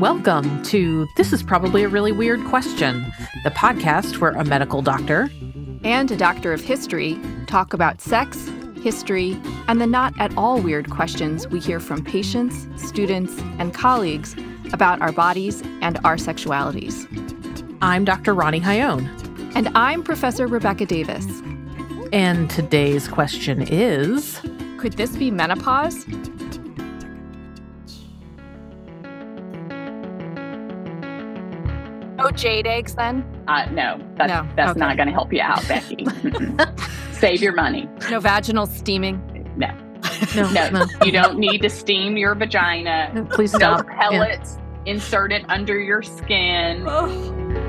Welcome to This is Probably a Really Weird Question, the podcast where a medical doctor and a doctor of history talk about sex, history, and the not at all weird questions we hear from patients, students, and colleagues about our bodies and our sexualities. I'm Dr. Ronnie Hayon. And I'm Professor Rebecca Davis. And today's question is Could this be menopause? Jade eggs then? Uh, no, that's, no. that's okay. not going to help you out, Becky. Save your money. No vaginal steaming? No. No, no, no. you don't need to steam your vagina. Please stop. No pellets yeah. inserted under your skin.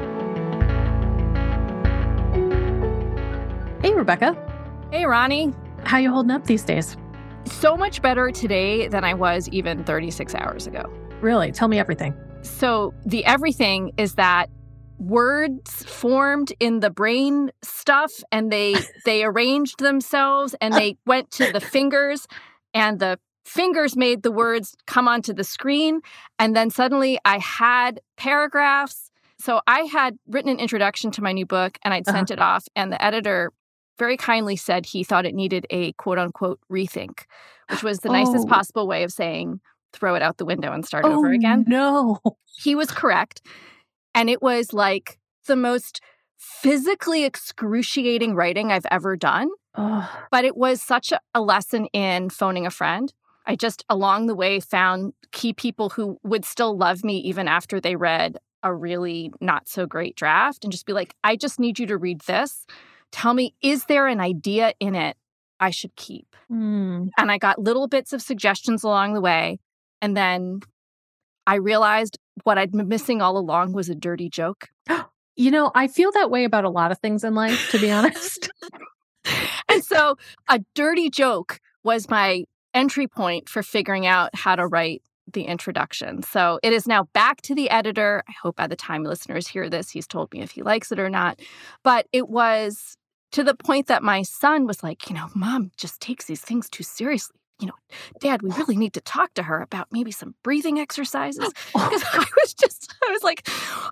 Hey, Rebecca. Hey, Ronnie. How you holding up these days? So much better today than I was even 36 hours ago. Really? Tell me everything. So the everything is that words formed in the brain stuff and they they arranged themselves and they went to the fingers and the fingers made the words come onto the screen and then suddenly I had paragraphs so I had written an introduction to my new book and I'd uh-huh. sent it off and the editor very kindly said he thought it needed a quote unquote rethink which was the oh. nicest possible way of saying throw it out the window and start oh, over again. No. He was correct. And it was like the most physically excruciating writing I've ever done. But it was such a lesson in phoning a friend. I just along the way found key people who would still love me even after they read a really not so great draft and just be like, I just need you to read this. Tell me, is there an idea in it I should keep? Mm. And I got little bits of suggestions along the way. And then I realized what I'd been missing all along was a dirty joke. You know, I feel that way about a lot of things in life, to be honest. and so a dirty joke was my entry point for figuring out how to write the introduction. So it is now back to the editor. I hope by the time listeners hear this, he's told me if he likes it or not. But it was to the point that my son was like, you know, mom just takes these things too seriously you know, Dad, we really need to talk to her about maybe some breathing exercises. Because I was just, I was like,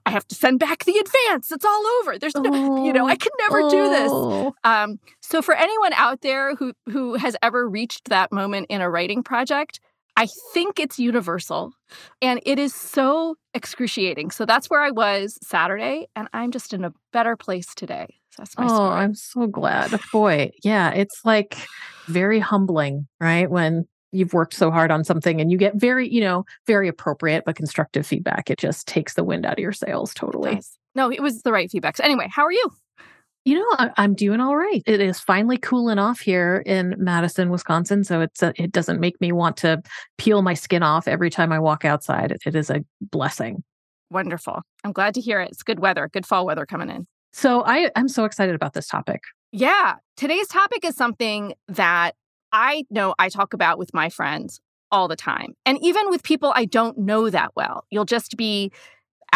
I have to send back the advance. It's all over. There's no, you know, I can never oh. do this. Oh. Um, so for anyone out there who who has ever reached that moment in a writing project, I think it's universal and it is so excruciating. So that's where I was Saturday, and I'm just in a better place today. So that's my oh, story. I'm so glad. Boy, yeah, it's like very humbling, right? When you've worked so hard on something and you get very, you know, very appropriate but constructive feedback. It just takes the wind out of your sails totally. No, it was the right feedback. So anyway, how are you? You know, I, am doing all right. It is finally cooling off here in Madison, Wisconsin. So it's a, it doesn't make me want to peel my skin off every time I walk outside. it, it is a blessing. Wonderful. I'm glad to hear it. It's good weather, good fall weather coming in. So I, I'm so excited about this topic. Yeah. Today's topic is something that I know I talk about with my friends all the time. And even with people I don't know that well. You'll just be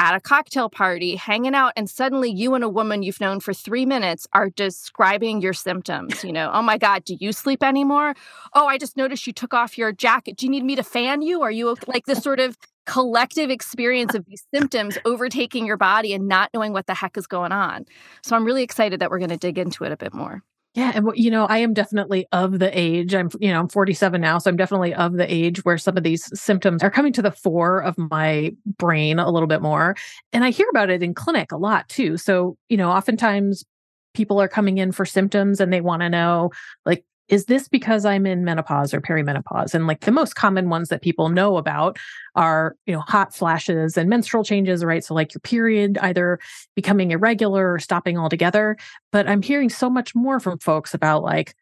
at a cocktail party, hanging out, and suddenly you and a woman you've known for three minutes are describing your symptoms. You know, oh my God, do you sleep anymore? Oh, I just noticed you took off your jacket. Do you need me to fan you? Are you like this sort of collective experience of these symptoms overtaking your body and not knowing what the heck is going on? So I'm really excited that we're going to dig into it a bit more. Yeah, and you know, I am definitely of the age. I'm, you know, I'm 47 now, so I'm definitely of the age where some of these symptoms are coming to the fore of my brain a little bit more. And I hear about it in clinic a lot too. So, you know, oftentimes people are coming in for symptoms and they want to know like is this because I'm in menopause or perimenopause? And like the most common ones that people know about are, you know, hot flashes and menstrual changes, right? So like your period either becoming irregular or stopping altogether. But I'm hearing so much more from folks about like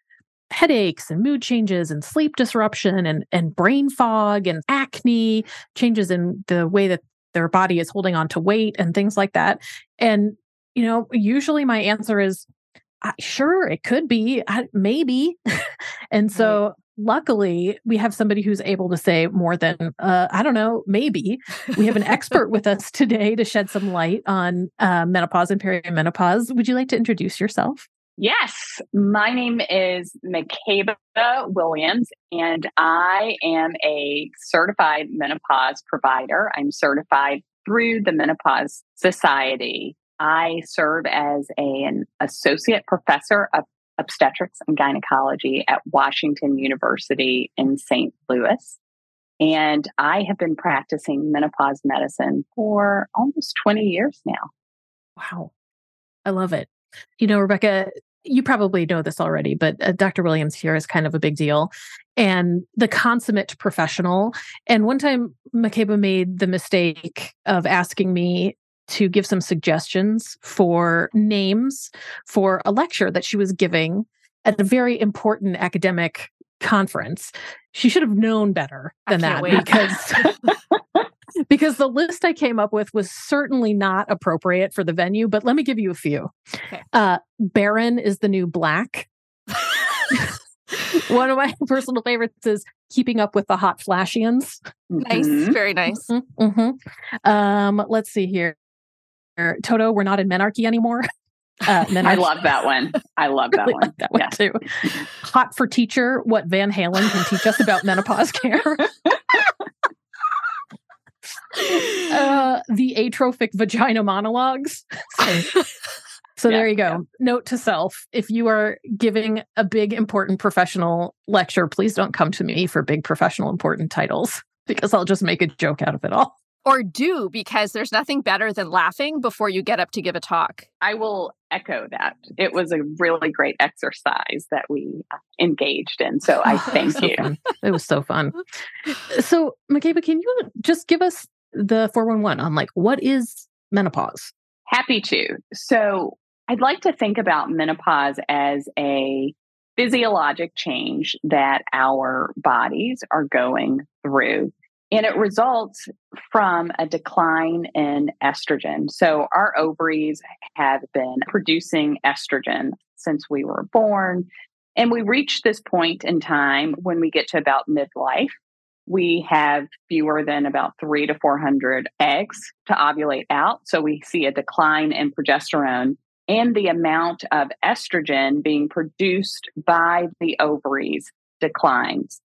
headaches and mood changes and sleep disruption and and brain fog and acne, changes in the way that their body is holding on to weight and things like that. And you know, usually my answer is I, sure, it could be, I, maybe. and so, right. luckily, we have somebody who's able to say more than, uh, I don't know, maybe. We have an expert with us today to shed some light on uh, menopause and perimenopause. Would you like to introduce yourself? Yes, my name is Makeba Williams, and I am a certified menopause provider. I'm certified through the Menopause Society. I serve as a, an associate professor of obstetrics and gynecology at Washington University in St. Louis. And I have been practicing menopause medicine for almost 20 years now. Wow. I love it. You know, Rebecca, you probably know this already, but uh, Dr. Williams here is kind of a big deal and the consummate professional. And one time, Makeba made the mistake of asking me to give some suggestions for names for a lecture that she was giving at a very important academic conference. She should have known better than that wait. because because the list I came up with was certainly not appropriate for the venue, but let me give you a few. Okay. Uh, Barren is the new black. One of my personal favorites is Keeping Up with the Hot Flashians. Nice, mm-hmm. very nice. Mm-hmm, mm-hmm. Um, let's see here. Toto, we're not in menarche anymore. Uh, I love that one. I love that one. Like that one too. Hot for teacher, what Van Halen can teach us about menopause care. uh, the atrophic vagina monologues. So, so yeah, there you go. Yeah. Note to self if you are giving a big, important professional lecture, please don't come to me for big, professional, important titles because I'll just make a joke out of it all. Or do because there's nothing better than laughing before you get up to give a talk. I will echo that. It was a really great exercise that we uh, engaged in. So I thank so you. Fun. It was so fun. So, Makeba, can you just give us the 411 on like what is menopause? Happy to. So, I'd like to think about menopause as a physiologic change that our bodies are going through. And it results from a decline in estrogen. So, our ovaries have been producing estrogen since we were born. And we reach this point in time when we get to about midlife. We have fewer than about three to 400 eggs to ovulate out. So, we see a decline in progesterone and the amount of estrogen being produced by the ovaries declines.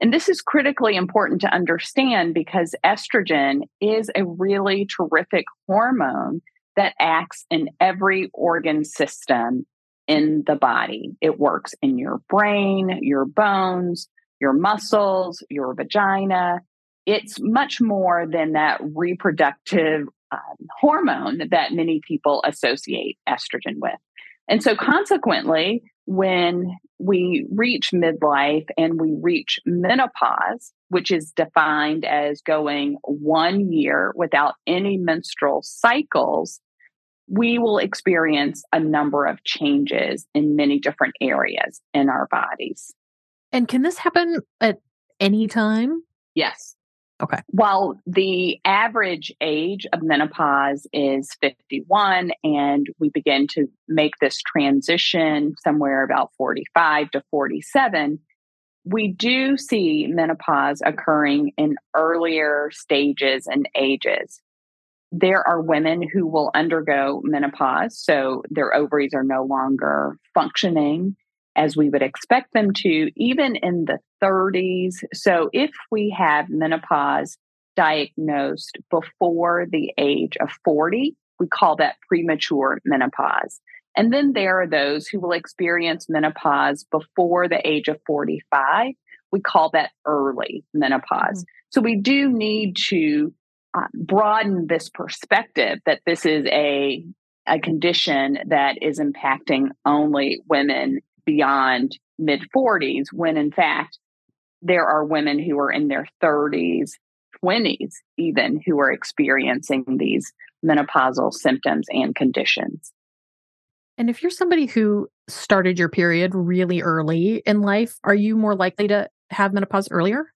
And this is critically important to understand because estrogen is a really terrific hormone that acts in every organ system in the body. It works in your brain, your bones, your muscles, your vagina. It's much more than that reproductive um, hormone that many people associate estrogen with. And so, consequently, when we reach midlife and we reach menopause, which is defined as going one year without any menstrual cycles, we will experience a number of changes in many different areas in our bodies. And can this happen at any time? Yes. Okay. While the average age of menopause is 51, and we begin to make this transition somewhere about 45 to 47, we do see menopause occurring in earlier stages and ages. There are women who will undergo menopause, so their ovaries are no longer functioning as we would expect them to, even in the 30s. So if we have menopause diagnosed before the age of 40, we call that premature menopause. And then there are those who will experience menopause before the age of 45. We call that early menopause. Mm-hmm. So we do need to uh, broaden this perspective that this is a, a condition that is impacting only women beyond mid 40s, when in fact, there are women who are in their 30s, 20s, even who are experiencing these menopausal symptoms and conditions. And if you're somebody who started your period really early in life, are you more likely to have menopause earlier?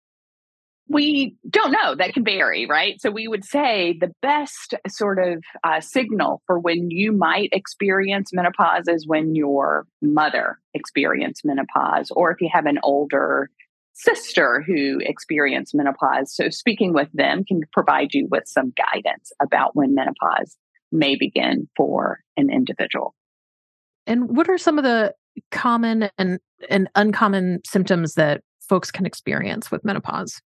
We don't know. That can vary, right? So we would say the best sort of uh, signal for when you might experience menopause is when your mother experienced menopause, or if you have an older sister who experienced menopause. So speaking with them can provide you with some guidance about when menopause may begin for an individual. And what are some of the common and, and uncommon symptoms that folks can experience with menopause?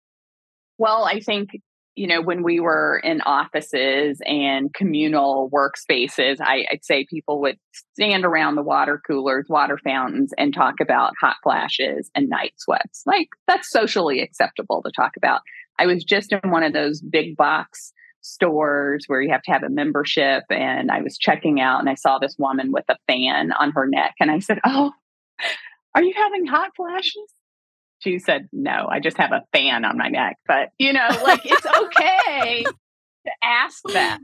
Well, I think you know, when we were in offices and communal workspaces, I, would say people would stand around the water coolers, water fountains, and talk about hot flashes and night sweats. Like that's socially acceptable to talk about. I was just in one of those big box stores where you have to have a membership, and I was checking out and I saw this woman with a fan on her neck. And I said, Oh, are you having hot flashes? She said, No, I just have a fan on my neck. But, you know, like it's okay to ask that.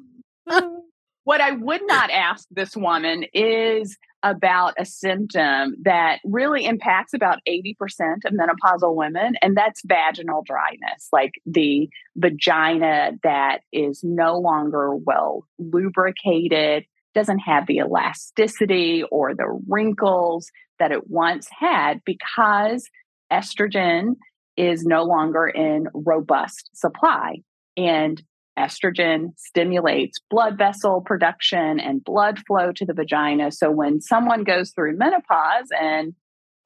what I would not ask this woman is about a symptom that really impacts about 80% of menopausal women, and that's vaginal dryness, like the vagina that is no longer well lubricated, doesn't have the elasticity or the wrinkles that it once had because estrogen is no longer in robust supply. And estrogen stimulates blood vessel production and blood flow to the vagina. So when someone goes through menopause and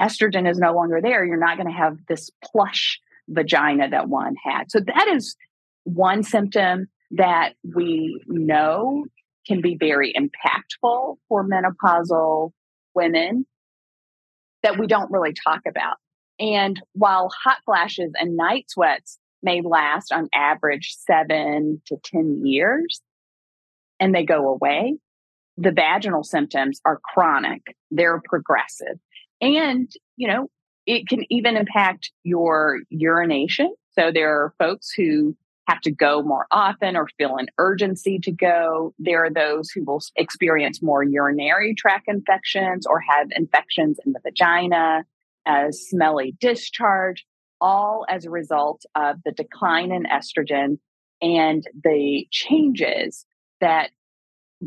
estrogen is no longer there, you're not going to have this plush vagina that one had. So that is one symptom that we know can be very impactful for menopausal women that we don't really talk about. And while hot flashes and night sweats may last on average seven to 10 years and they go away, the vaginal symptoms are chronic, they're progressive. And, you know, it can even impact your urination. So there are folks who have to go more often or feel an urgency to go. There are those who will experience more urinary tract infections or have infections in the vagina a smelly discharge, all as a result of the decline in estrogen and the changes that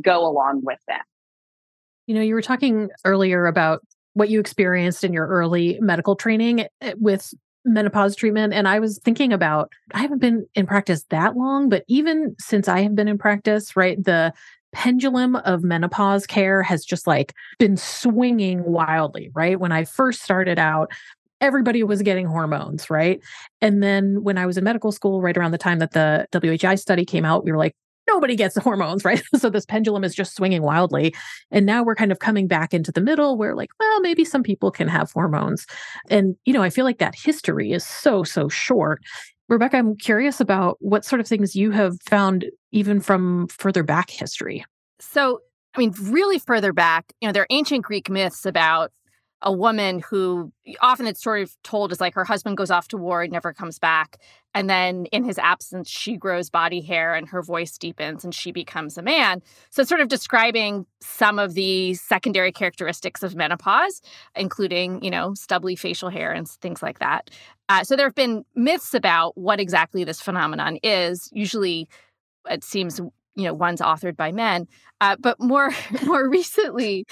go along with that. You know, you were talking earlier about what you experienced in your early medical training eh, with menopause treatment. And I was thinking about, I haven't been in practice that long, but even since I have been in practice, right, the pendulum of menopause care has just like been swinging wildly, right? When I first started out, everybody was getting hormones, right? And then when I was in medical school, right around the time that the WHI study came out, we were like, nobody gets hormones, right? so this pendulum is just swinging wildly. And now we're kind of coming back into the middle where, like, well, maybe some people can have hormones. And, you know, I feel like that history is so, so short. Rebecca, I'm curious about what sort of things you have found even from further back history. So, I mean, really further back, you know, there are ancient Greek myths about a woman who often it's sort of told as like her husband goes off to war and never comes back. And then in his absence, she grows body hair and her voice deepens and she becomes a man. So sort of describing some of the secondary characteristics of menopause, including, you know, stubbly facial hair and things like that. Uh, so there have been myths about what exactly this phenomenon is. Usually it seems you know ones authored by men uh, but more more recently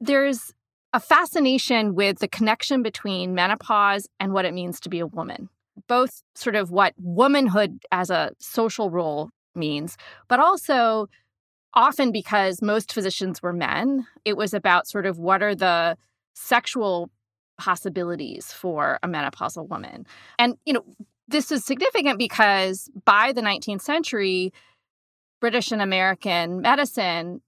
there's a fascination with the connection between menopause and what it means to be a woman, both sort of what womanhood as a social role means, but also often because most physicians were men, it was about sort of what are the sexual possibilities for a menopausal woman. And, you know, this is significant because by the 19th century, British and American medicine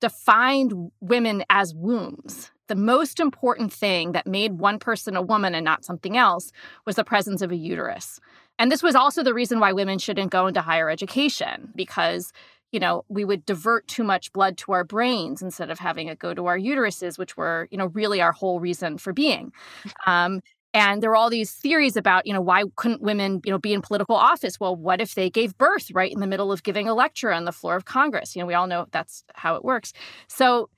defined women as wombs the most important thing that made one person a woman and not something else was the presence of a uterus. And this was also the reason why women shouldn't go into higher education because you know we would divert too much blood to our brains instead of having it go to our uteruses which were you know really our whole reason for being. Um, and there were all these theories about you know why couldn't women you know be in political office? Well what if they gave birth right in the middle of giving a lecture on the floor of congress? You know we all know that's how it works. So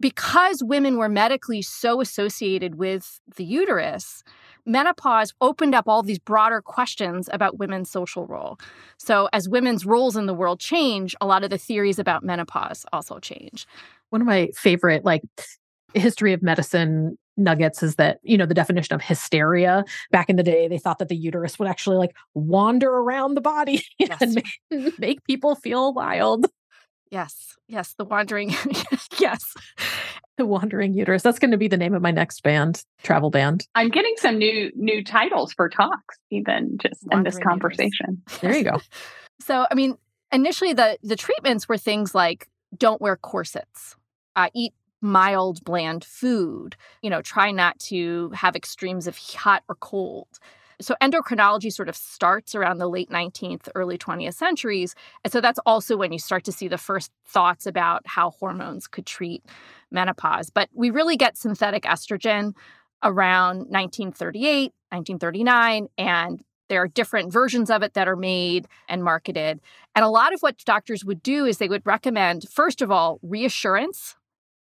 because women were medically so associated with the uterus, menopause opened up all these broader questions about women's social role. So, as women's roles in the world change, a lot of the theories about menopause also change. One of my favorite, like, history of medicine nuggets is that you know the definition of hysteria back in the day they thought that the uterus would actually like wander around the body yes. and make, make people feel wild Yes, yes, the wandering. yes. The Wandering Uterus. That's going to be the name of my next band, travel band. I'm getting some new new titles for talks, even just Wandering in this conversation. Uterus. There you go. so, I mean, initially the the treatments were things like don't wear corsets, uh, eat mild, bland food. You know, try not to have extremes of hot or cold. So endocrinology sort of starts around the late 19th, early 20th centuries. And so that's also when you start to see the first thoughts about how hormones could treat menopause. But we really get synthetic estrogen around 1938, 1939, and there are different versions of it that are made and marketed. And a lot of what doctors would do is they would recommend, first of all, reassurance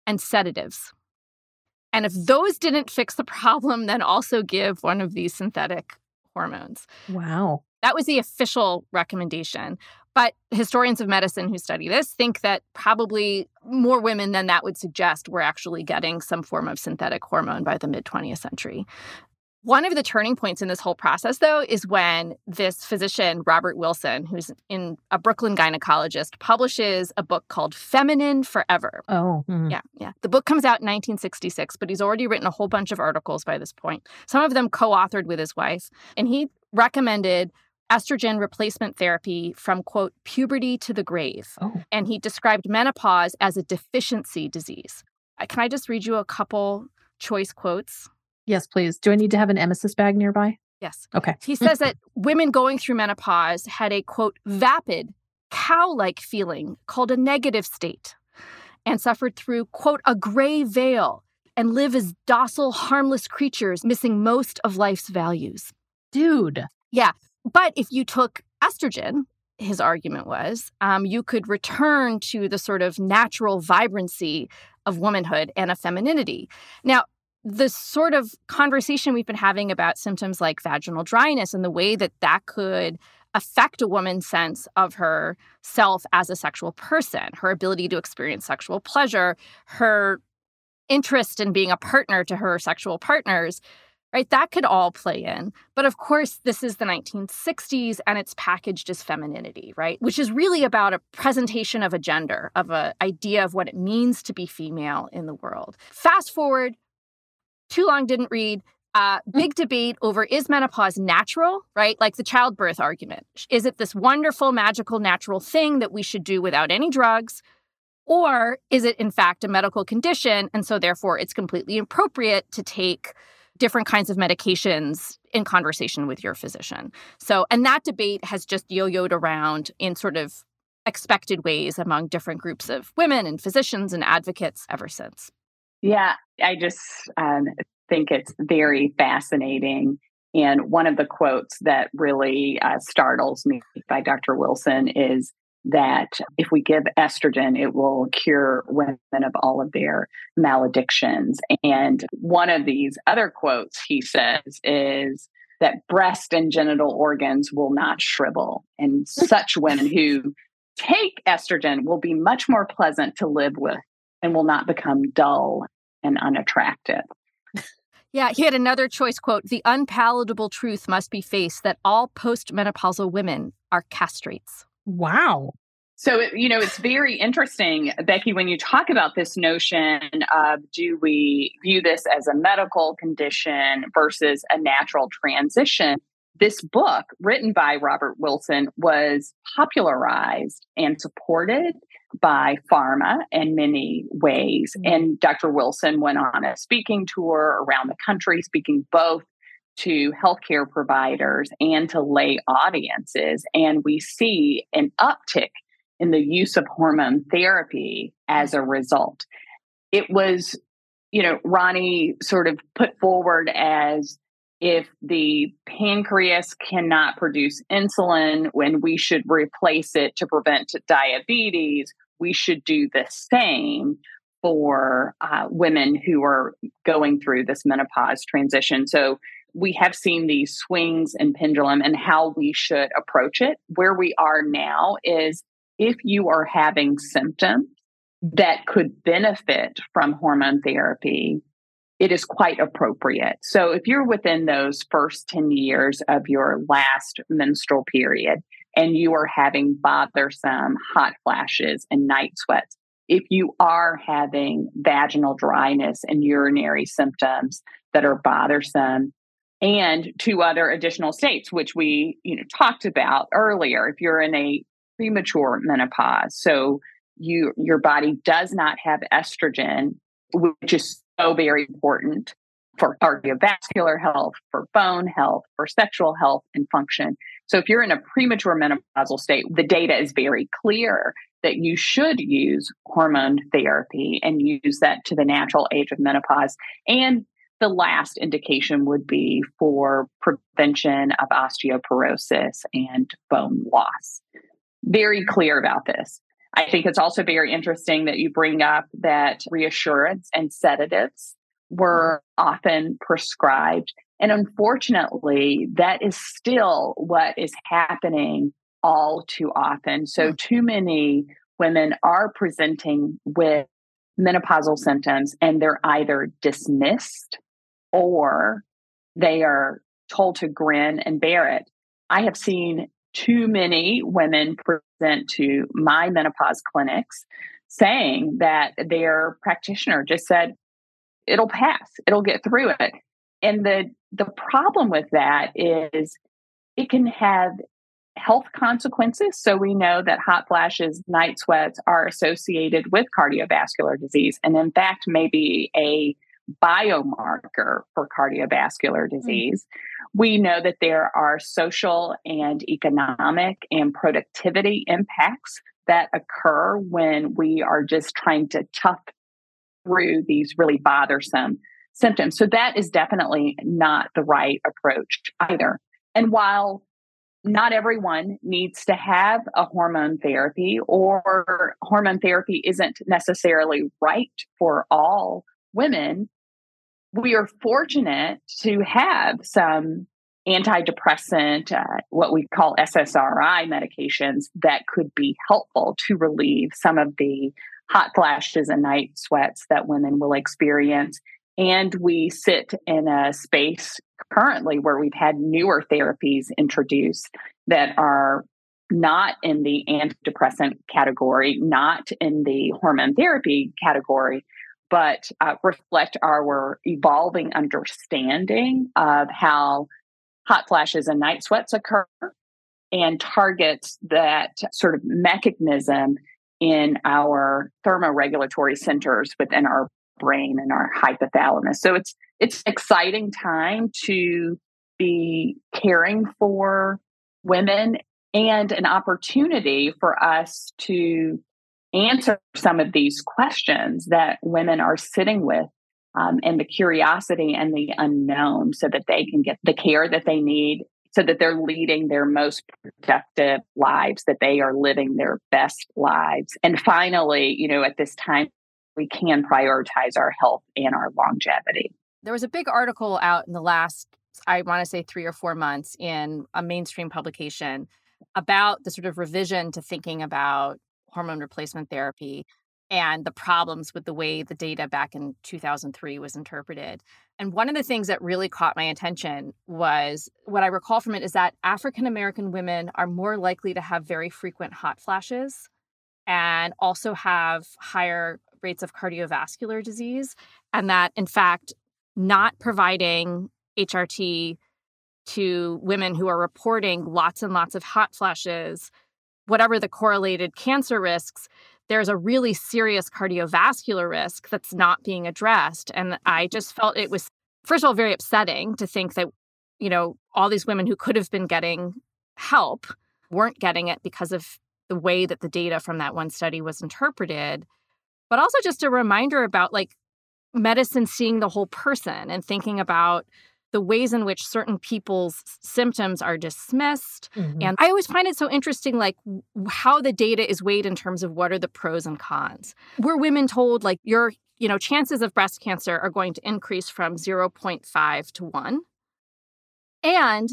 and sedatives. And if those didn't fix the problem, then also give one of these synthetic hormones. Wow. That was the official recommendation. But historians of medicine who study this think that probably more women than that would suggest were actually getting some form of synthetic hormone by the mid 20th century. One of the turning points in this whole process, though, is when this physician, Robert Wilson, who's in a Brooklyn gynecologist, publishes a book called Feminine Forever. Oh, mm-hmm. yeah, yeah. The book comes out in 1966, but he's already written a whole bunch of articles by this point, some of them co authored with his wife. And he recommended estrogen replacement therapy from, quote, puberty to the grave. Oh. And he described menopause as a deficiency disease. Can I just read you a couple choice quotes? Yes, please. Do I need to have an emesis bag nearby? Yes. Okay. He says that women going through menopause had a quote, vapid, cow like feeling called a negative state and suffered through, quote, a gray veil and live as docile, harmless creatures, missing most of life's values. Dude. Yeah. But if you took estrogen, his argument was, um, you could return to the sort of natural vibrancy of womanhood and of femininity. Now, the sort of conversation we've been having about symptoms like vaginal dryness and the way that that could affect a woman's sense of herself as a sexual person, her ability to experience sexual pleasure, her interest in being a partner to her sexual partners, right? That could all play in. But of course, this is the 1960s and it's packaged as femininity, right? Which is really about a presentation of a gender, of an idea of what it means to be female in the world. Fast forward too long didn't read. Uh, mm. big debate over is menopause natural, right? Like the childbirth argument. Is it this wonderful, magical, natural thing that we should do without any drugs? Or is it, in fact, a medical condition? And so, therefore, it's completely appropriate to take different kinds of medications in conversation with your physician. So, and that debate has just yo yoed around in sort of expected ways among different groups of women and physicians and advocates ever since. Yeah, I just um, think it's very fascinating. And one of the quotes that really uh, startles me by Dr. Wilson is that if we give estrogen, it will cure women of all of their maledictions. And one of these other quotes he says is that breast and genital organs will not shrivel. And such women who take estrogen will be much more pleasant to live with and will not become dull and unattractive. Yeah, he had another choice quote The unpalatable truth must be faced that all postmenopausal women are castrates. Wow. So, you know, it's very interesting, Becky, when you talk about this notion of do we view this as a medical condition versus a natural transition? This book, written by Robert Wilson, was popularized and supported by pharma in many ways. Mm-hmm. And Dr. Wilson went on a speaking tour around the country, speaking both to healthcare providers and to lay audiences. And we see an uptick in the use of hormone therapy as a result. It was, you know, Ronnie sort of put forward as if the pancreas cannot produce insulin when we should replace it to prevent diabetes we should do the same for uh, women who are going through this menopause transition. So we have seen these swings and pendulum and how we should approach it. Where we are now is if you are having symptoms that could benefit from hormone therapy, it is quite appropriate. So if you're within those first 10 years of your last menstrual period and you are having bothersome hot flashes and night sweats, if you are having vaginal dryness and urinary symptoms that are bothersome and two other additional states which we you know talked about earlier if you're in a premature menopause so you your body does not have estrogen which is so very important for cardiovascular health for bone health for sexual health and function so if you're in a premature menopausal state the data is very clear that you should use hormone therapy and use that to the natural age of menopause and the last indication would be for prevention of osteoporosis and bone loss. Very clear about this. I think it's also very interesting that you bring up that reassurance and sedatives were often prescribed. And unfortunately, that is still what is happening all too often. So, hmm. too many women are presenting with menopausal symptoms and they're either dismissed or they are told to grin and bear it. I have seen too many women present to my menopause clinics saying that their practitioner just said, it'll pass, it'll get through it. And the, the problem with that is it can have health consequences. So we know that hot flashes, night sweats are associated with cardiovascular disease. And in fact, maybe a biomarker for cardiovascular hmm. disease. Mm-hmm. We know that there are social and economic and productivity impacts that occur when we are just trying to tough through these really bothersome symptoms. So that is definitely not the right approach either. And while not everyone needs to have a hormone therapy or hormone therapy isn't necessarily right for all women, we are fortunate to have some antidepressant, uh, what we call SSRI medications that could be helpful to relieve some of the hot flashes and night sweats that women will experience. And we sit in a space currently where we've had newer therapies introduced that are not in the antidepressant category, not in the hormone therapy category, but uh, reflect our evolving understanding of how hot flashes and night sweats occur and targets that sort of mechanism in our thermoregulatory centers within our brain and our hypothalamus. So it's it's an exciting time to be caring for women and an opportunity for us to answer some of these questions that women are sitting with um, and the curiosity and the unknown so that they can get the care that they need so that they're leading their most productive lives that they are living their best lives and finally you know at this time we can prioritize our health and our longevity there was a big article out in the last i want to say three or four months in a mainstream publication about the sort of revision to thinking about hormone replacement therapy and the problems with the way the data back in 2003 was interpreted. And one of the things that really caught my attention was what I recall from it is that African American women are more likely to have very frequent hot flashes and also have higher rates of cardiovascular disease. And that, in fact, not providing HRT to women who are reporting lots and lots of hot flashes whatever the correlated cancer risks, there's a really serious cardiovascular risk that's not being addressed. And I just felt it was, first of all, very upsetting to think that, you know, all these women who could have been getting help weren't getting it because of the way that the data from that one study was interpreted. But also just a reminder about like medicine seeing the whole person and thinking about the ways in which certain people's symptoms are dismissed. Mm-hmm. And I always find it so interesting, like how the data is weighed in terms of what are the pros and cons. Were women told, like, your you know, chances of breast cancer are going to increase from 0.5 to 1. And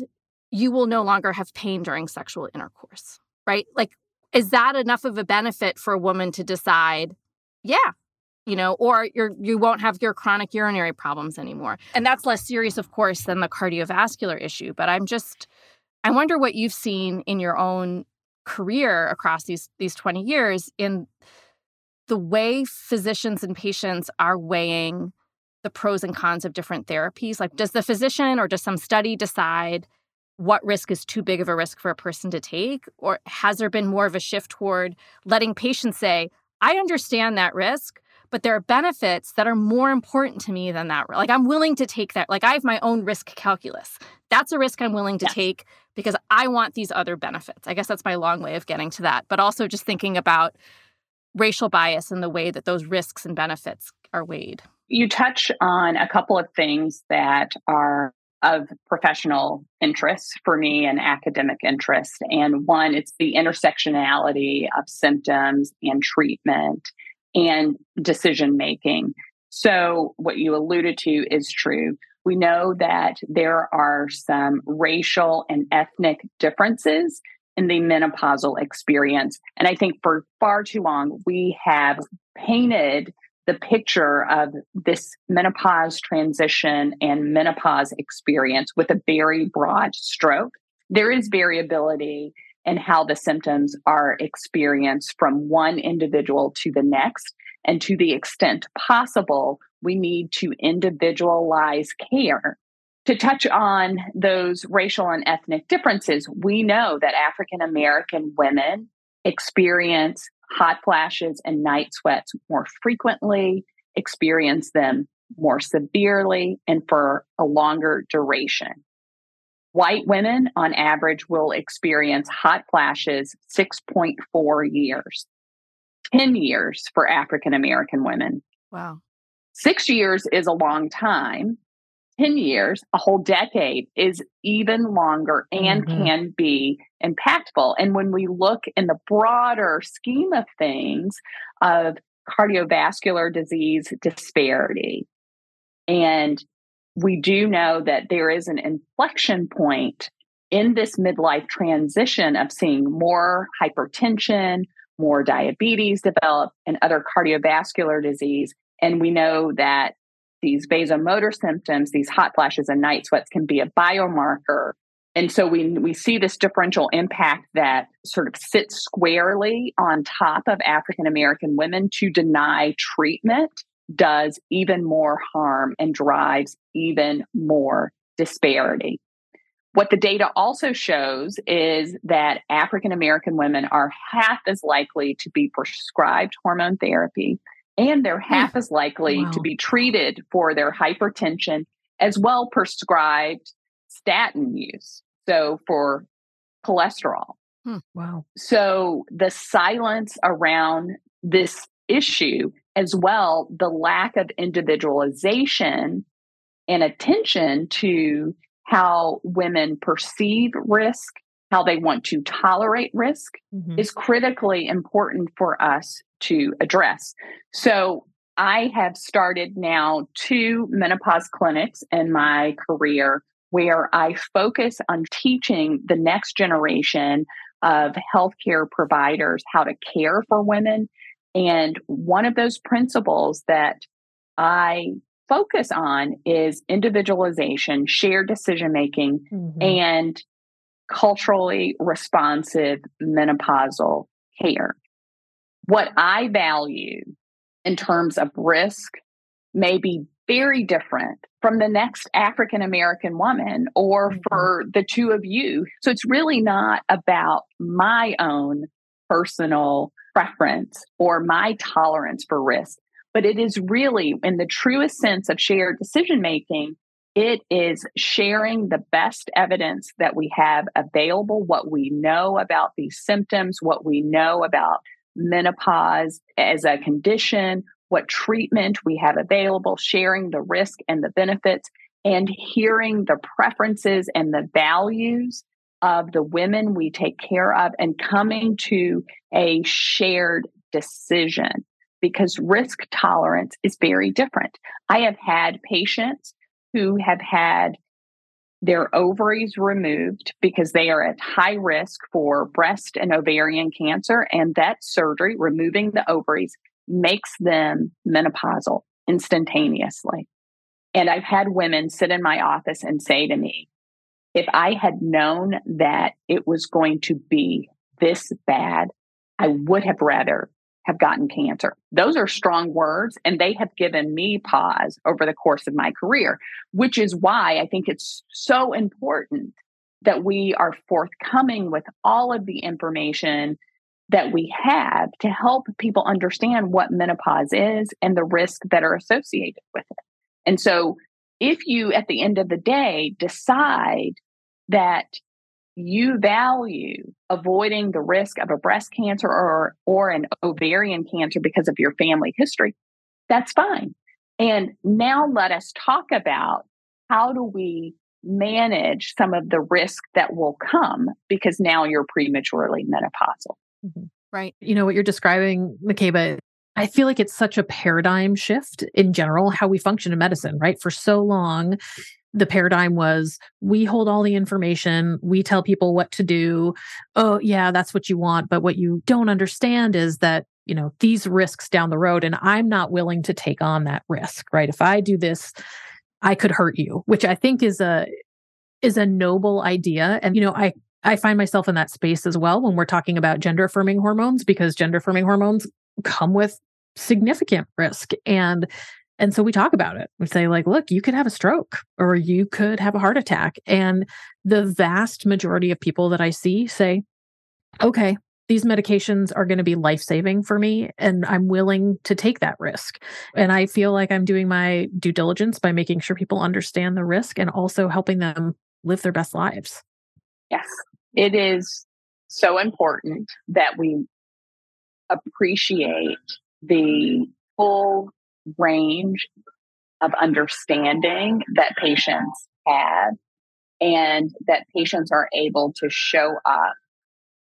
you will no longer have pain during sexual intercourse, right? Like, is that enough of a benefit for a woman to decide, yeah, you know, or you're you won't have your chronic urinary problems anymore. And that's less serious, of course, than the cardiovascular issue. But I'm just I wonder what you've seen in your own career across these these 20 years in the way physicians and patients are weighing the pros and cons of different therapies? Like, does the physician or does some study decide what risk is too big of a risk for a person to take? Or has there been more of a shift toward letting patients say, I understand that risk, but there are benefits that are more important to me than that. Like I'm willing to take that. Like I have my own risk calculus. That's a risk I'm willing to yes. take because I want these other benefits. I guess that's my long way of getting to that. But also just thinking about racial bias and the way that those risks and benefits are weighed. You touch on a couple of things that are of professional interest for me and academic interest. And one, it's the intersectionality of symptoms and treatment and decision making. So, what you alluded to is true. We know that there are some racial and ethnic differences in the menopausal experience. And I think for far too long, we have painted the picture of this menopause transition and menopause experience with a very broad stroke. There is variability in how the symptoms are experienced from one individual to the next. And to the extent possible, we need to individualize care. To touch on those racial and ethnic differences, we know that African American women experience hot flashes and night sweats more frequently, experience them more severely, and for a longer duration. White women, on average, will experience hot flashes 6.4 years, 10 years for African American women. Wow. Six years is a long time. 10 years, a whole decade, is even longer and mm-hmm. can be impactful. And when we look in the broader scheme of things of cardiovascular disease disparity, and we do know that there is an inflection point in this midlife transition of seeing more hypertension, more diabetes develop, and other cardiovascular disease. And we know that these vasomotor symptoms, these hot flashes and night sweats can be a biomarker. And so we, we see this differential impact that sort of sits squarely on top of African American women to deny treatment does even more harm and drives even more disparity. What the data also shows is that African American women are half as likely to be prescribed hormone therapy and they're hmm. half as likely wow. to be treated for their hypertension as well prescribed statin use so for cholesterol hmm. wow so the silence around this issue as well the lack of individualization and attention to how women perceive risk how they want to tolerate risk mm-hmm. is critically important for us to address. So I have started now two menopause clinics in my career where I focus on teaching the next generation of healthcare providers how to care for women. And one of those principles that I focus on is individualization, shared decision making, mm-hmm. and culturally responsive menopausal care. What I value in terms of risk may be very different from the next African American woman or mm-hmm. for the two of you. So it's really not about my own personal preference or my tolerance for risk, but it is really, in the truest sense of shared decision making, it is sharing the best evidence that we have available, what we know about these symptoms, what we know about menopause as a condition, what treatment we have available, sharing the risk and the benefits, and hearing the preferences and the values of the women we take care of and coming to a shared decision because risk tolerance is very different. I have had patients who have had their ovaries removed because they are at high risk for breast and ovarian cancer. And that surgery, removing the ovaries, makes them menopausal instantaneously. And I've had women sit in my office and say to me, if I had known that it was going to be this bad, I would have rather have gotten cancer. Those are strong words, and they have given me pause over the course of my career, which is why I think it's so important that we are forthcoming with all of the information that we have to help people understand what menopause is and the risks that are associated with it. And so, if you at the end of the day decide that you value avoiding the risk of a breast cancer or or an ovarian cancer because of your family history that's fine and now let us talk about how do we manage some of the risk that will come because now you're prematurely menopausal mm-hmm. right you know what you're describing Makeba I feel like it's such a paradigm shift in general, how we function in medicine, right? For so long, the paradigm was we hold all the information, we tell people what to do. Oh, yeah, that's what you want. But what you don't understand is that, you know, these risks down the road, and I'm not willing to take on that risk, right? If I do this, I could hurt you, which I think is a is a noble idea. And, you know, I I find myself in that space as well when we're talking about gender affirming hormones because gender affirming hormones come with significant risk. And and so we talk about it. We say, like, look, you could have a stroke or you could have a heart attack. And the vast majority of people that I see say, okay, these medications are going to be life saving for me. And I'm willing to take that risk. And I feel like I'm doing my due diligence by making sure people understand the risk and also helping them live their best lives. Yes, it is so important that we appreciate the full range of understanding that patients have and that patients are able to show up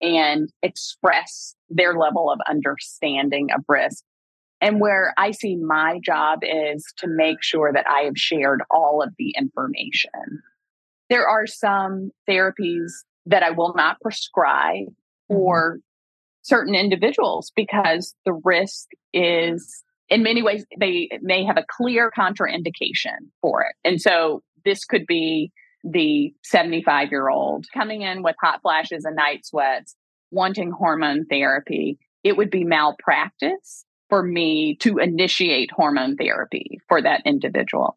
and express their level of understanding of risk. And where I see my job is to make sure that I have shared all of the information. There are some therapies that I will not prescribe mm-hmm. for certain individuals because the risk is in many ways, they may have a clear contraindication for it. And so this could be the 75 year old coming in with hot flashes and night sweats, wanting hormone therapy. It would be malpractice for me to initiate hormone therapy for that individual.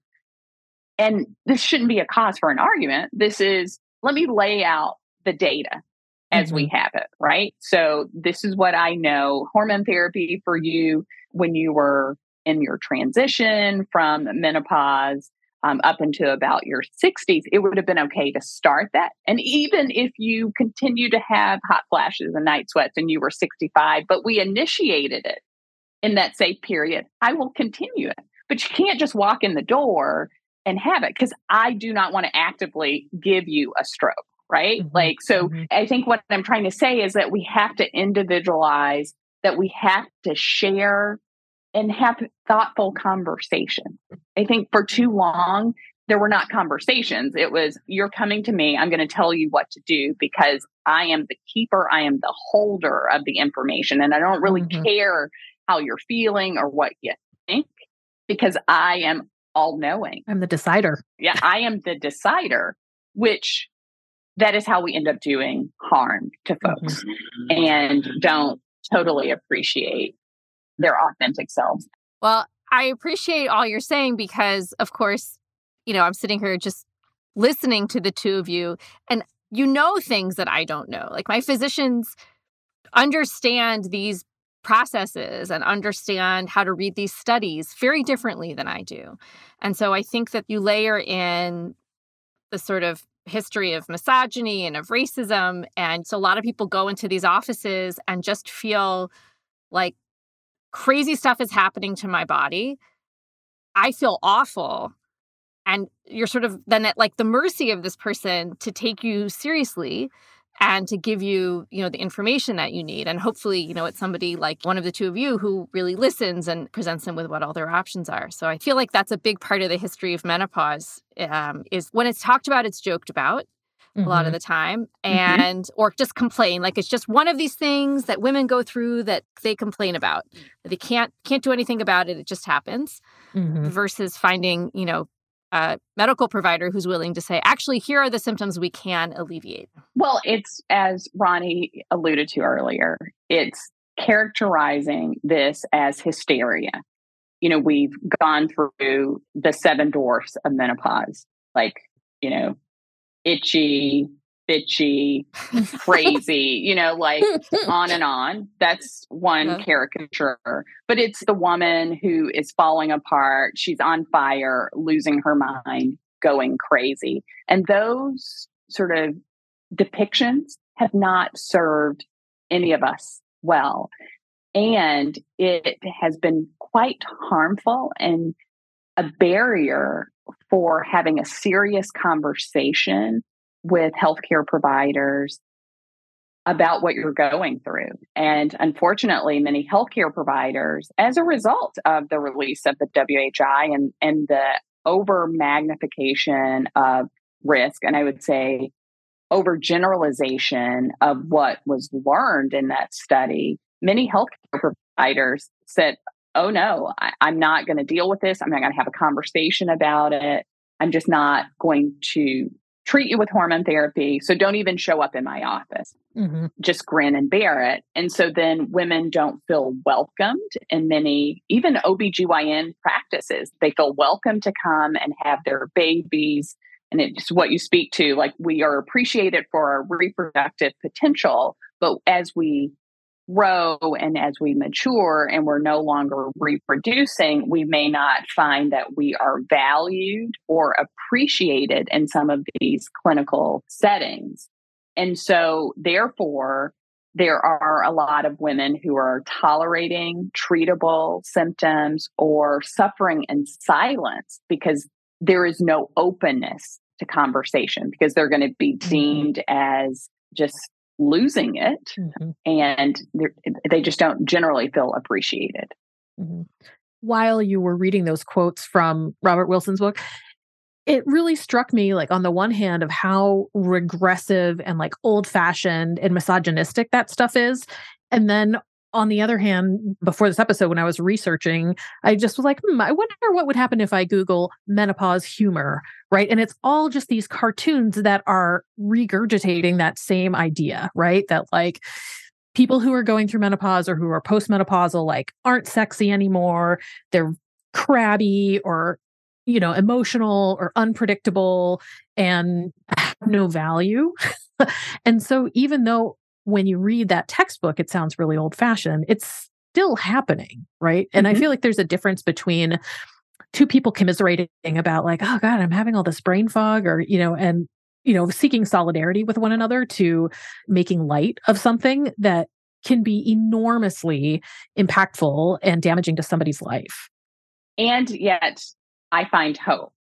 And this shouldn't be a cause for an argument. This is, let me lay out the data as mm-hmm. we have it, right? So this is what I know. Hormone therapy for you when you were in your transition from menopause um, up into about your 60s, it would have been okay to start that. And even if you continue to have hot flashes and night sweats and you were 65, but we initiated it in that safe period, I will continue it. But you can't just walk in the door and have it because I do not want to actively give you a stroke right? Mm-hmm. Like, so mm-hmm. I think what I'm trying to say is that we have to individualize, that we have to share and have thoughtful conversation. I think for too long, there were not conversations. It was, you're coming to me. I'm going to tell you what to do because I am the keeper. I am the holder of the information. And I don't really mm-hmm. care how you're feeling or what you think because I am all knowing. I'm the decider. Yeah, I am the decider, which that is how we end up doing harm to folks mm-hmm. and don't totally appreciate their authentic selves. Well, I appreciate all you're saying because, of course, you know, I'm sitting here just listening to the two of you, and you know things that I don't know. Like my physicians understand these processes and understand how to read these studies very differently than I do. And so I think that you layer in the sort of history of misogyny and of racism. And so a lot of people go into these offices and just feel like crazy stuff is happening to my body. I feel awful. And you're sort of then at like the mercy of this person to take you seriously and to give you, you know, the information that you need. And hopefully, you know, it's somebody like one of the two of you who really listens and presents them with what all their options are. So I feel like that's a big part of the history of menopause um, is when it's talked about, it's joked about. Mm-hmm. a lot of mm-hmm. the time mm-hmm. and mm-hmm. or just complain like it's just one of these things that women go through that they complain about they can't can't do anything about it it just happens mm-hmm. versus finding you know a medical provider who's willing to say, actually, here are the symptoms we can alleviate? Well, it's as Ronnie alluded to earlier, it's characterizing this as hysteria. You know, we've gone through the seven dwarfs of menopause, like, you know, itchy, bitchy, crazy, you know, like on and on. That's one yeah. caricature. But it's the woman who is falling apart. She's on fire, losing her mind, going crazy. And those sort of depictions have not served any of us well. And it has been quite harmful and a barrier for having a serious conversation with healthcare providers about what you're going through. And unfortunately, many healthcare providers, as a result of the release of the WHI and, and the over magnification of risk, and I would say over generalization of what was learned in that study, many healthcare providers said, Oh no, I, I'm not going to deal with this. I'm not going to have a conversation about it. I'm just not going to treat you with hormone therapy. So don't even show up in my office. Mm-hmm. Just grin and bear it. And so then women don't feel welcomed in many, even OBGYN practices. They feel welcome to come and have their babies. And it's what you speak to. Like we are appreciated for our reproductive potential. But as we grow and as we mature and we're no longer reproducing, we may not find that we are valued or appreciated in some of these clinical settings. And so, therefore, there are a lot of women who are tolerating treatable symptoms or suffering in silence because there is no openness to conversation because they're going to be mm-hmm. deemed as just losing it mm-hmm. and they just don't generally feel appreciated. Mm-hmm. While you were reading those quotes from Robert Wilson's book, it really struck me like on the one hand of how regressive and like old fashioned and misogynistic that stuff is and then on the other hand, before this episode, when I was researching, I just was like, hmm, I wonder what would happen if I Google menopause humor, right? And it's all just these cartoons that are regurgitating that same idea, right? That like people who are going through menopause or who are postmenopausal, like aren't sexy anymore. They're crabby or, you know, emotional or unpredictable and have no value. and so even though when you read that textbook, it sounds really old fashioned. It's still happening, right? And mm-hmm. I feel like there's a difference between two people commiserating about, like, oh God, I'm having all this brain fog, or, you know, and, you know, seeking solidarity with one another to making light of something that can be enormously impactful and damaging to somebody's life. And yet, I find hope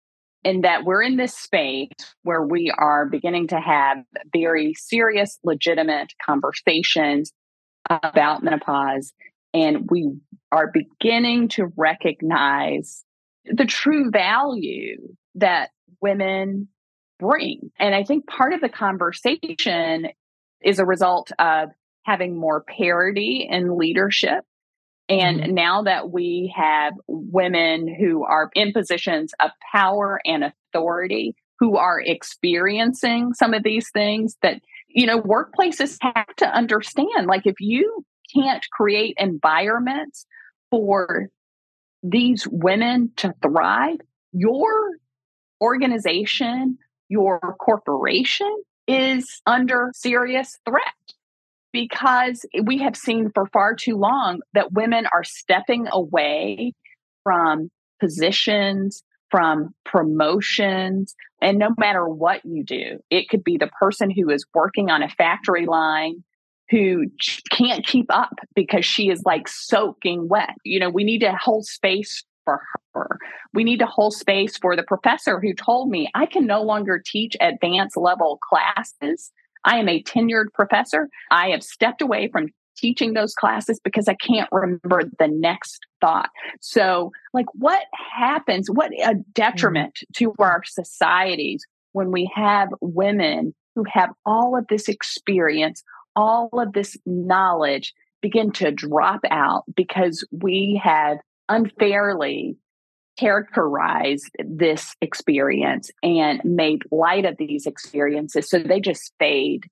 in that we're in this space where we are beginning to have very serious, legitimate conversations about menopause. And we are beginning to recognize the true value that women bring. And I think part of the conversation is a result of having more parity in leadership and mm-hmm. now that we have women who are in positions of power and authority who are experiencing some of these things that, you know, workplaces have to understand. Like, if you can't create environments for these women to thrive, your organization, your corporation is under serious threat because we have seen for far too long that women are stepping away from positions, from promotions. And no matter what you do, it could be the person who is working on a factory line who can't keep up because she is like soaking wet. You know, we need to hold space for her. We need to hold space for the professor who told me I can no longer teach advanced level classes I am a tenured professor. I have stepped away from teaching those classes because I can't remember the next thought. So, like, what happens? What a detriment to our societies when we have women who have all of this experience, all of this knowledge begin to drop out because we have unfairly characterized this experience and made light of these experiences so they just fade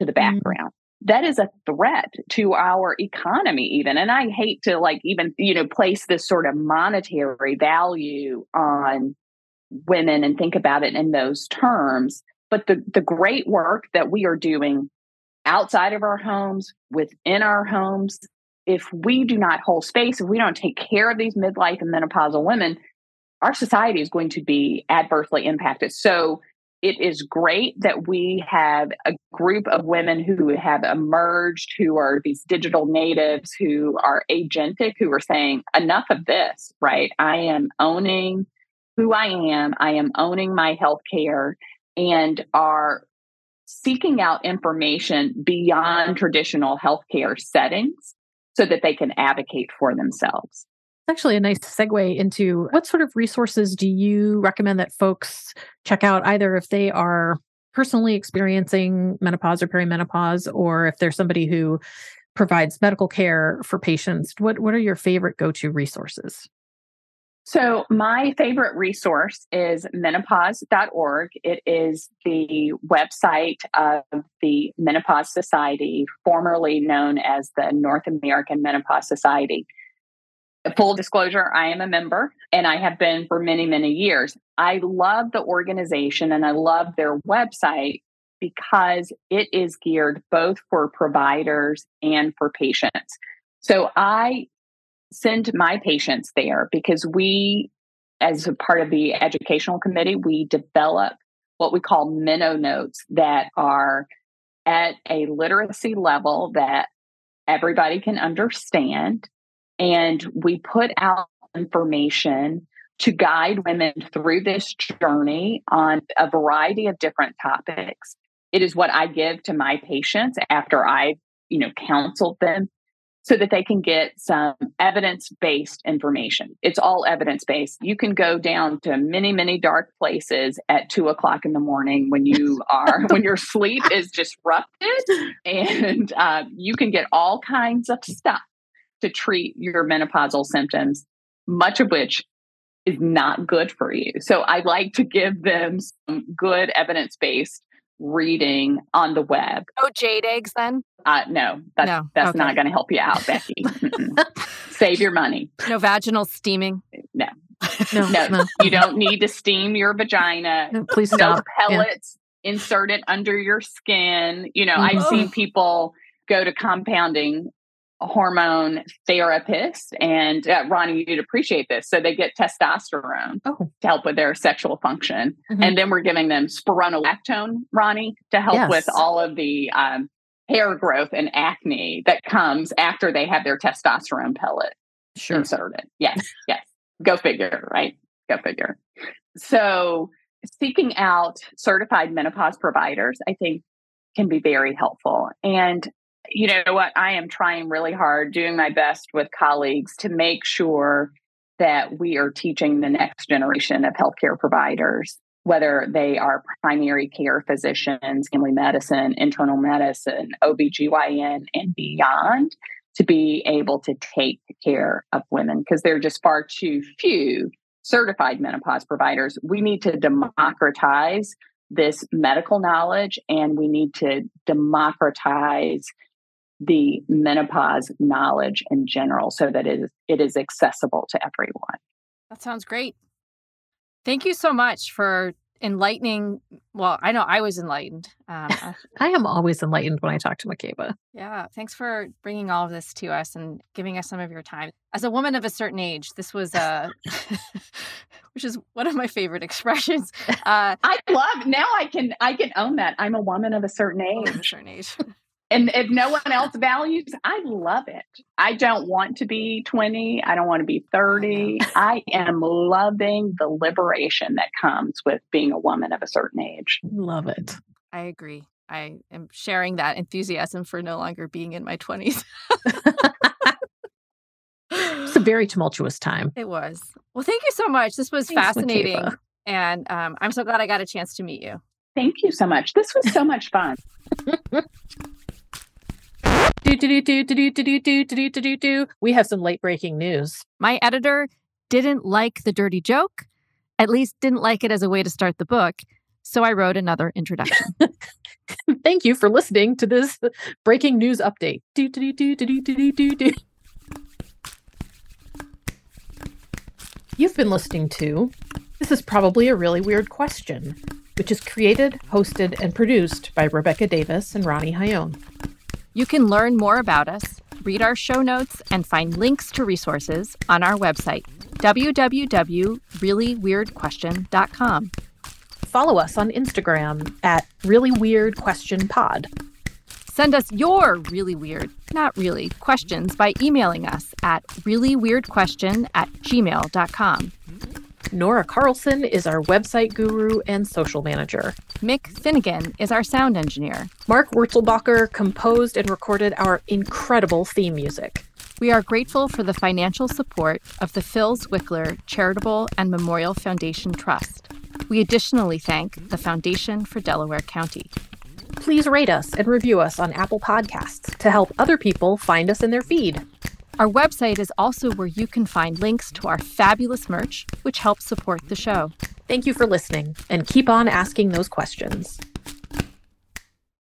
to the mm. background. that is a threat to our economy even and i hate to like even you know place this sort of monetary value on women and think about it in those terms but the the great work that we are doing outside of our homes within our homes if we do not hold space if we don't take care of these midlife and menopausal women our society is going to be adversely impacted. So it is great that we have a group of women who have emerged, who are these digital natives, who are agentic, who are saying, enough of this, right? I am owning who I am, I am owning my health care, and are seeking out information beyond traditional healthcare settings so that they can advocate for themselves actually a nice segue into what sort of resources do you recommend that folks check out, either if they are personally experiencing menopause or perimenopause, or if there's somebody who provides medical care for patients? What, what are your favorite go to resources? So, my favorite resource is menopause.org. It is the website of the Menopause Society, formerly known as the North American Menopause Society. Full disclosure, I am a member and I have been for many, many years. I love the organization and I love their website because it is geared both for providers and for patients. So I send my patients there because we, as a part of the educational committee, we develop what we call Meno notes that are at a literacy level that everybody can understand and we put out information to guide women through this journey on a variety of different topics. It is what I give to my patients after I, you know, counseled them so that they can get some evidence based information. It's all evidence based. You can go down to many, many dark places at two o'clock in the morning when you are, when your sleep is disrupted, and uh, you can get all kinds of stuff to treat your menopausal symptoms, much of which is not good for you. So I like to give them some good evidence based reading on the web. Oh, jade eggs then? Uh, no, that's, no. that's okay. not going to help you out, Becky. Save your money. No vaginal steaming? No. No, no, no. you don't need to steam your vagina. No, please stop. No pellets yeah. inserted under your skin. You know, mm-hmm. I've seen people go to compounding hormone therapist, and uh, Ronnie, you'd appreciate this. So they get testosterone oh. to help with their sexual function, mm-hmm. and then we're giving them spironolactone, Ronnie, to help yes. with all of the um, hair growth and acne that comes after they have their testosterone pellet sure. inserted. Yes, yes. Go figure, right? Go figure. So seeking out certified menopause providers, I think, can be very helpful. And you know what? I am trying really hard, doing my best with colleagues to make sure that we are teaching the next generation of healthcare providers, whether they are primary care physicians, family medicine, internal medicine, OBGYN, and beyond, to be able to take care of women because there are just far too few certified menopause providers. We need to democratize this medical knowledge and we need to democratize the menopause knowledge in general so that it is, it is accessible to everyone. That sounds great. Thank you so much for enlightening. Well, I know I was enlightened. Um, I am always enlightened when I talk to Makeba. Yeah. Thanks for bringing all of this to us and giving us some of your time. As a woman of a certain age, this was uh, a. which is one of my favorite expressions. Uh, I love now. I can I can own that. I'm a woman of a certain age. a certain age. And if no one else values i love it. I don't want to be 20 i don't want to be 30 i am loving the liberation that comes with being a woman of a certain age. Love it. I agree. I am sharing that enthusiasm for no longer being in my 20s it's a very tumultuous time. It was. Well thank you so much. This was Thanks, fascinating Makeba. and um, i'm so glad i got a chance to meet you. Thank you so much. This was so much fun we have some late breaking news. My editor didn't like the dirty joke, at least didn't like it as a way to start the book. So I wrote another introduction. thank you for listening to this breaking news update. Do, do, do, do, do, do, do, do. You've been listening to This is Probably a Really Weird Question, which is created, hosted, and produced by Rebecca Davis and Ronnie Hayon. You can learn more about us, read our show notes, and find links to resources on our website, www.reallyweirdquestion.com. Follow us on Instagram at Really Weird Question Pod. Send us your really weird, not really, questions by emailing us at reallyweirdquestion at gmail.com. Nora Carlson is our website guru and social manager. Mick Finnegan is our sound engineer. Mark Wurzelbacher composed and recorded our incredible theme music. We are grateful for the financial support of the Phil Zwickler Charitable and Memorial Foundation Trust. We additionally thank the Foundation for Delaware County please rate us and review us on Apple Podcasts to help other people find us in their feed. Our website is also where you can find links to our fabulous merch, which helps support the show. Thank you for listening and keep on asking those questions.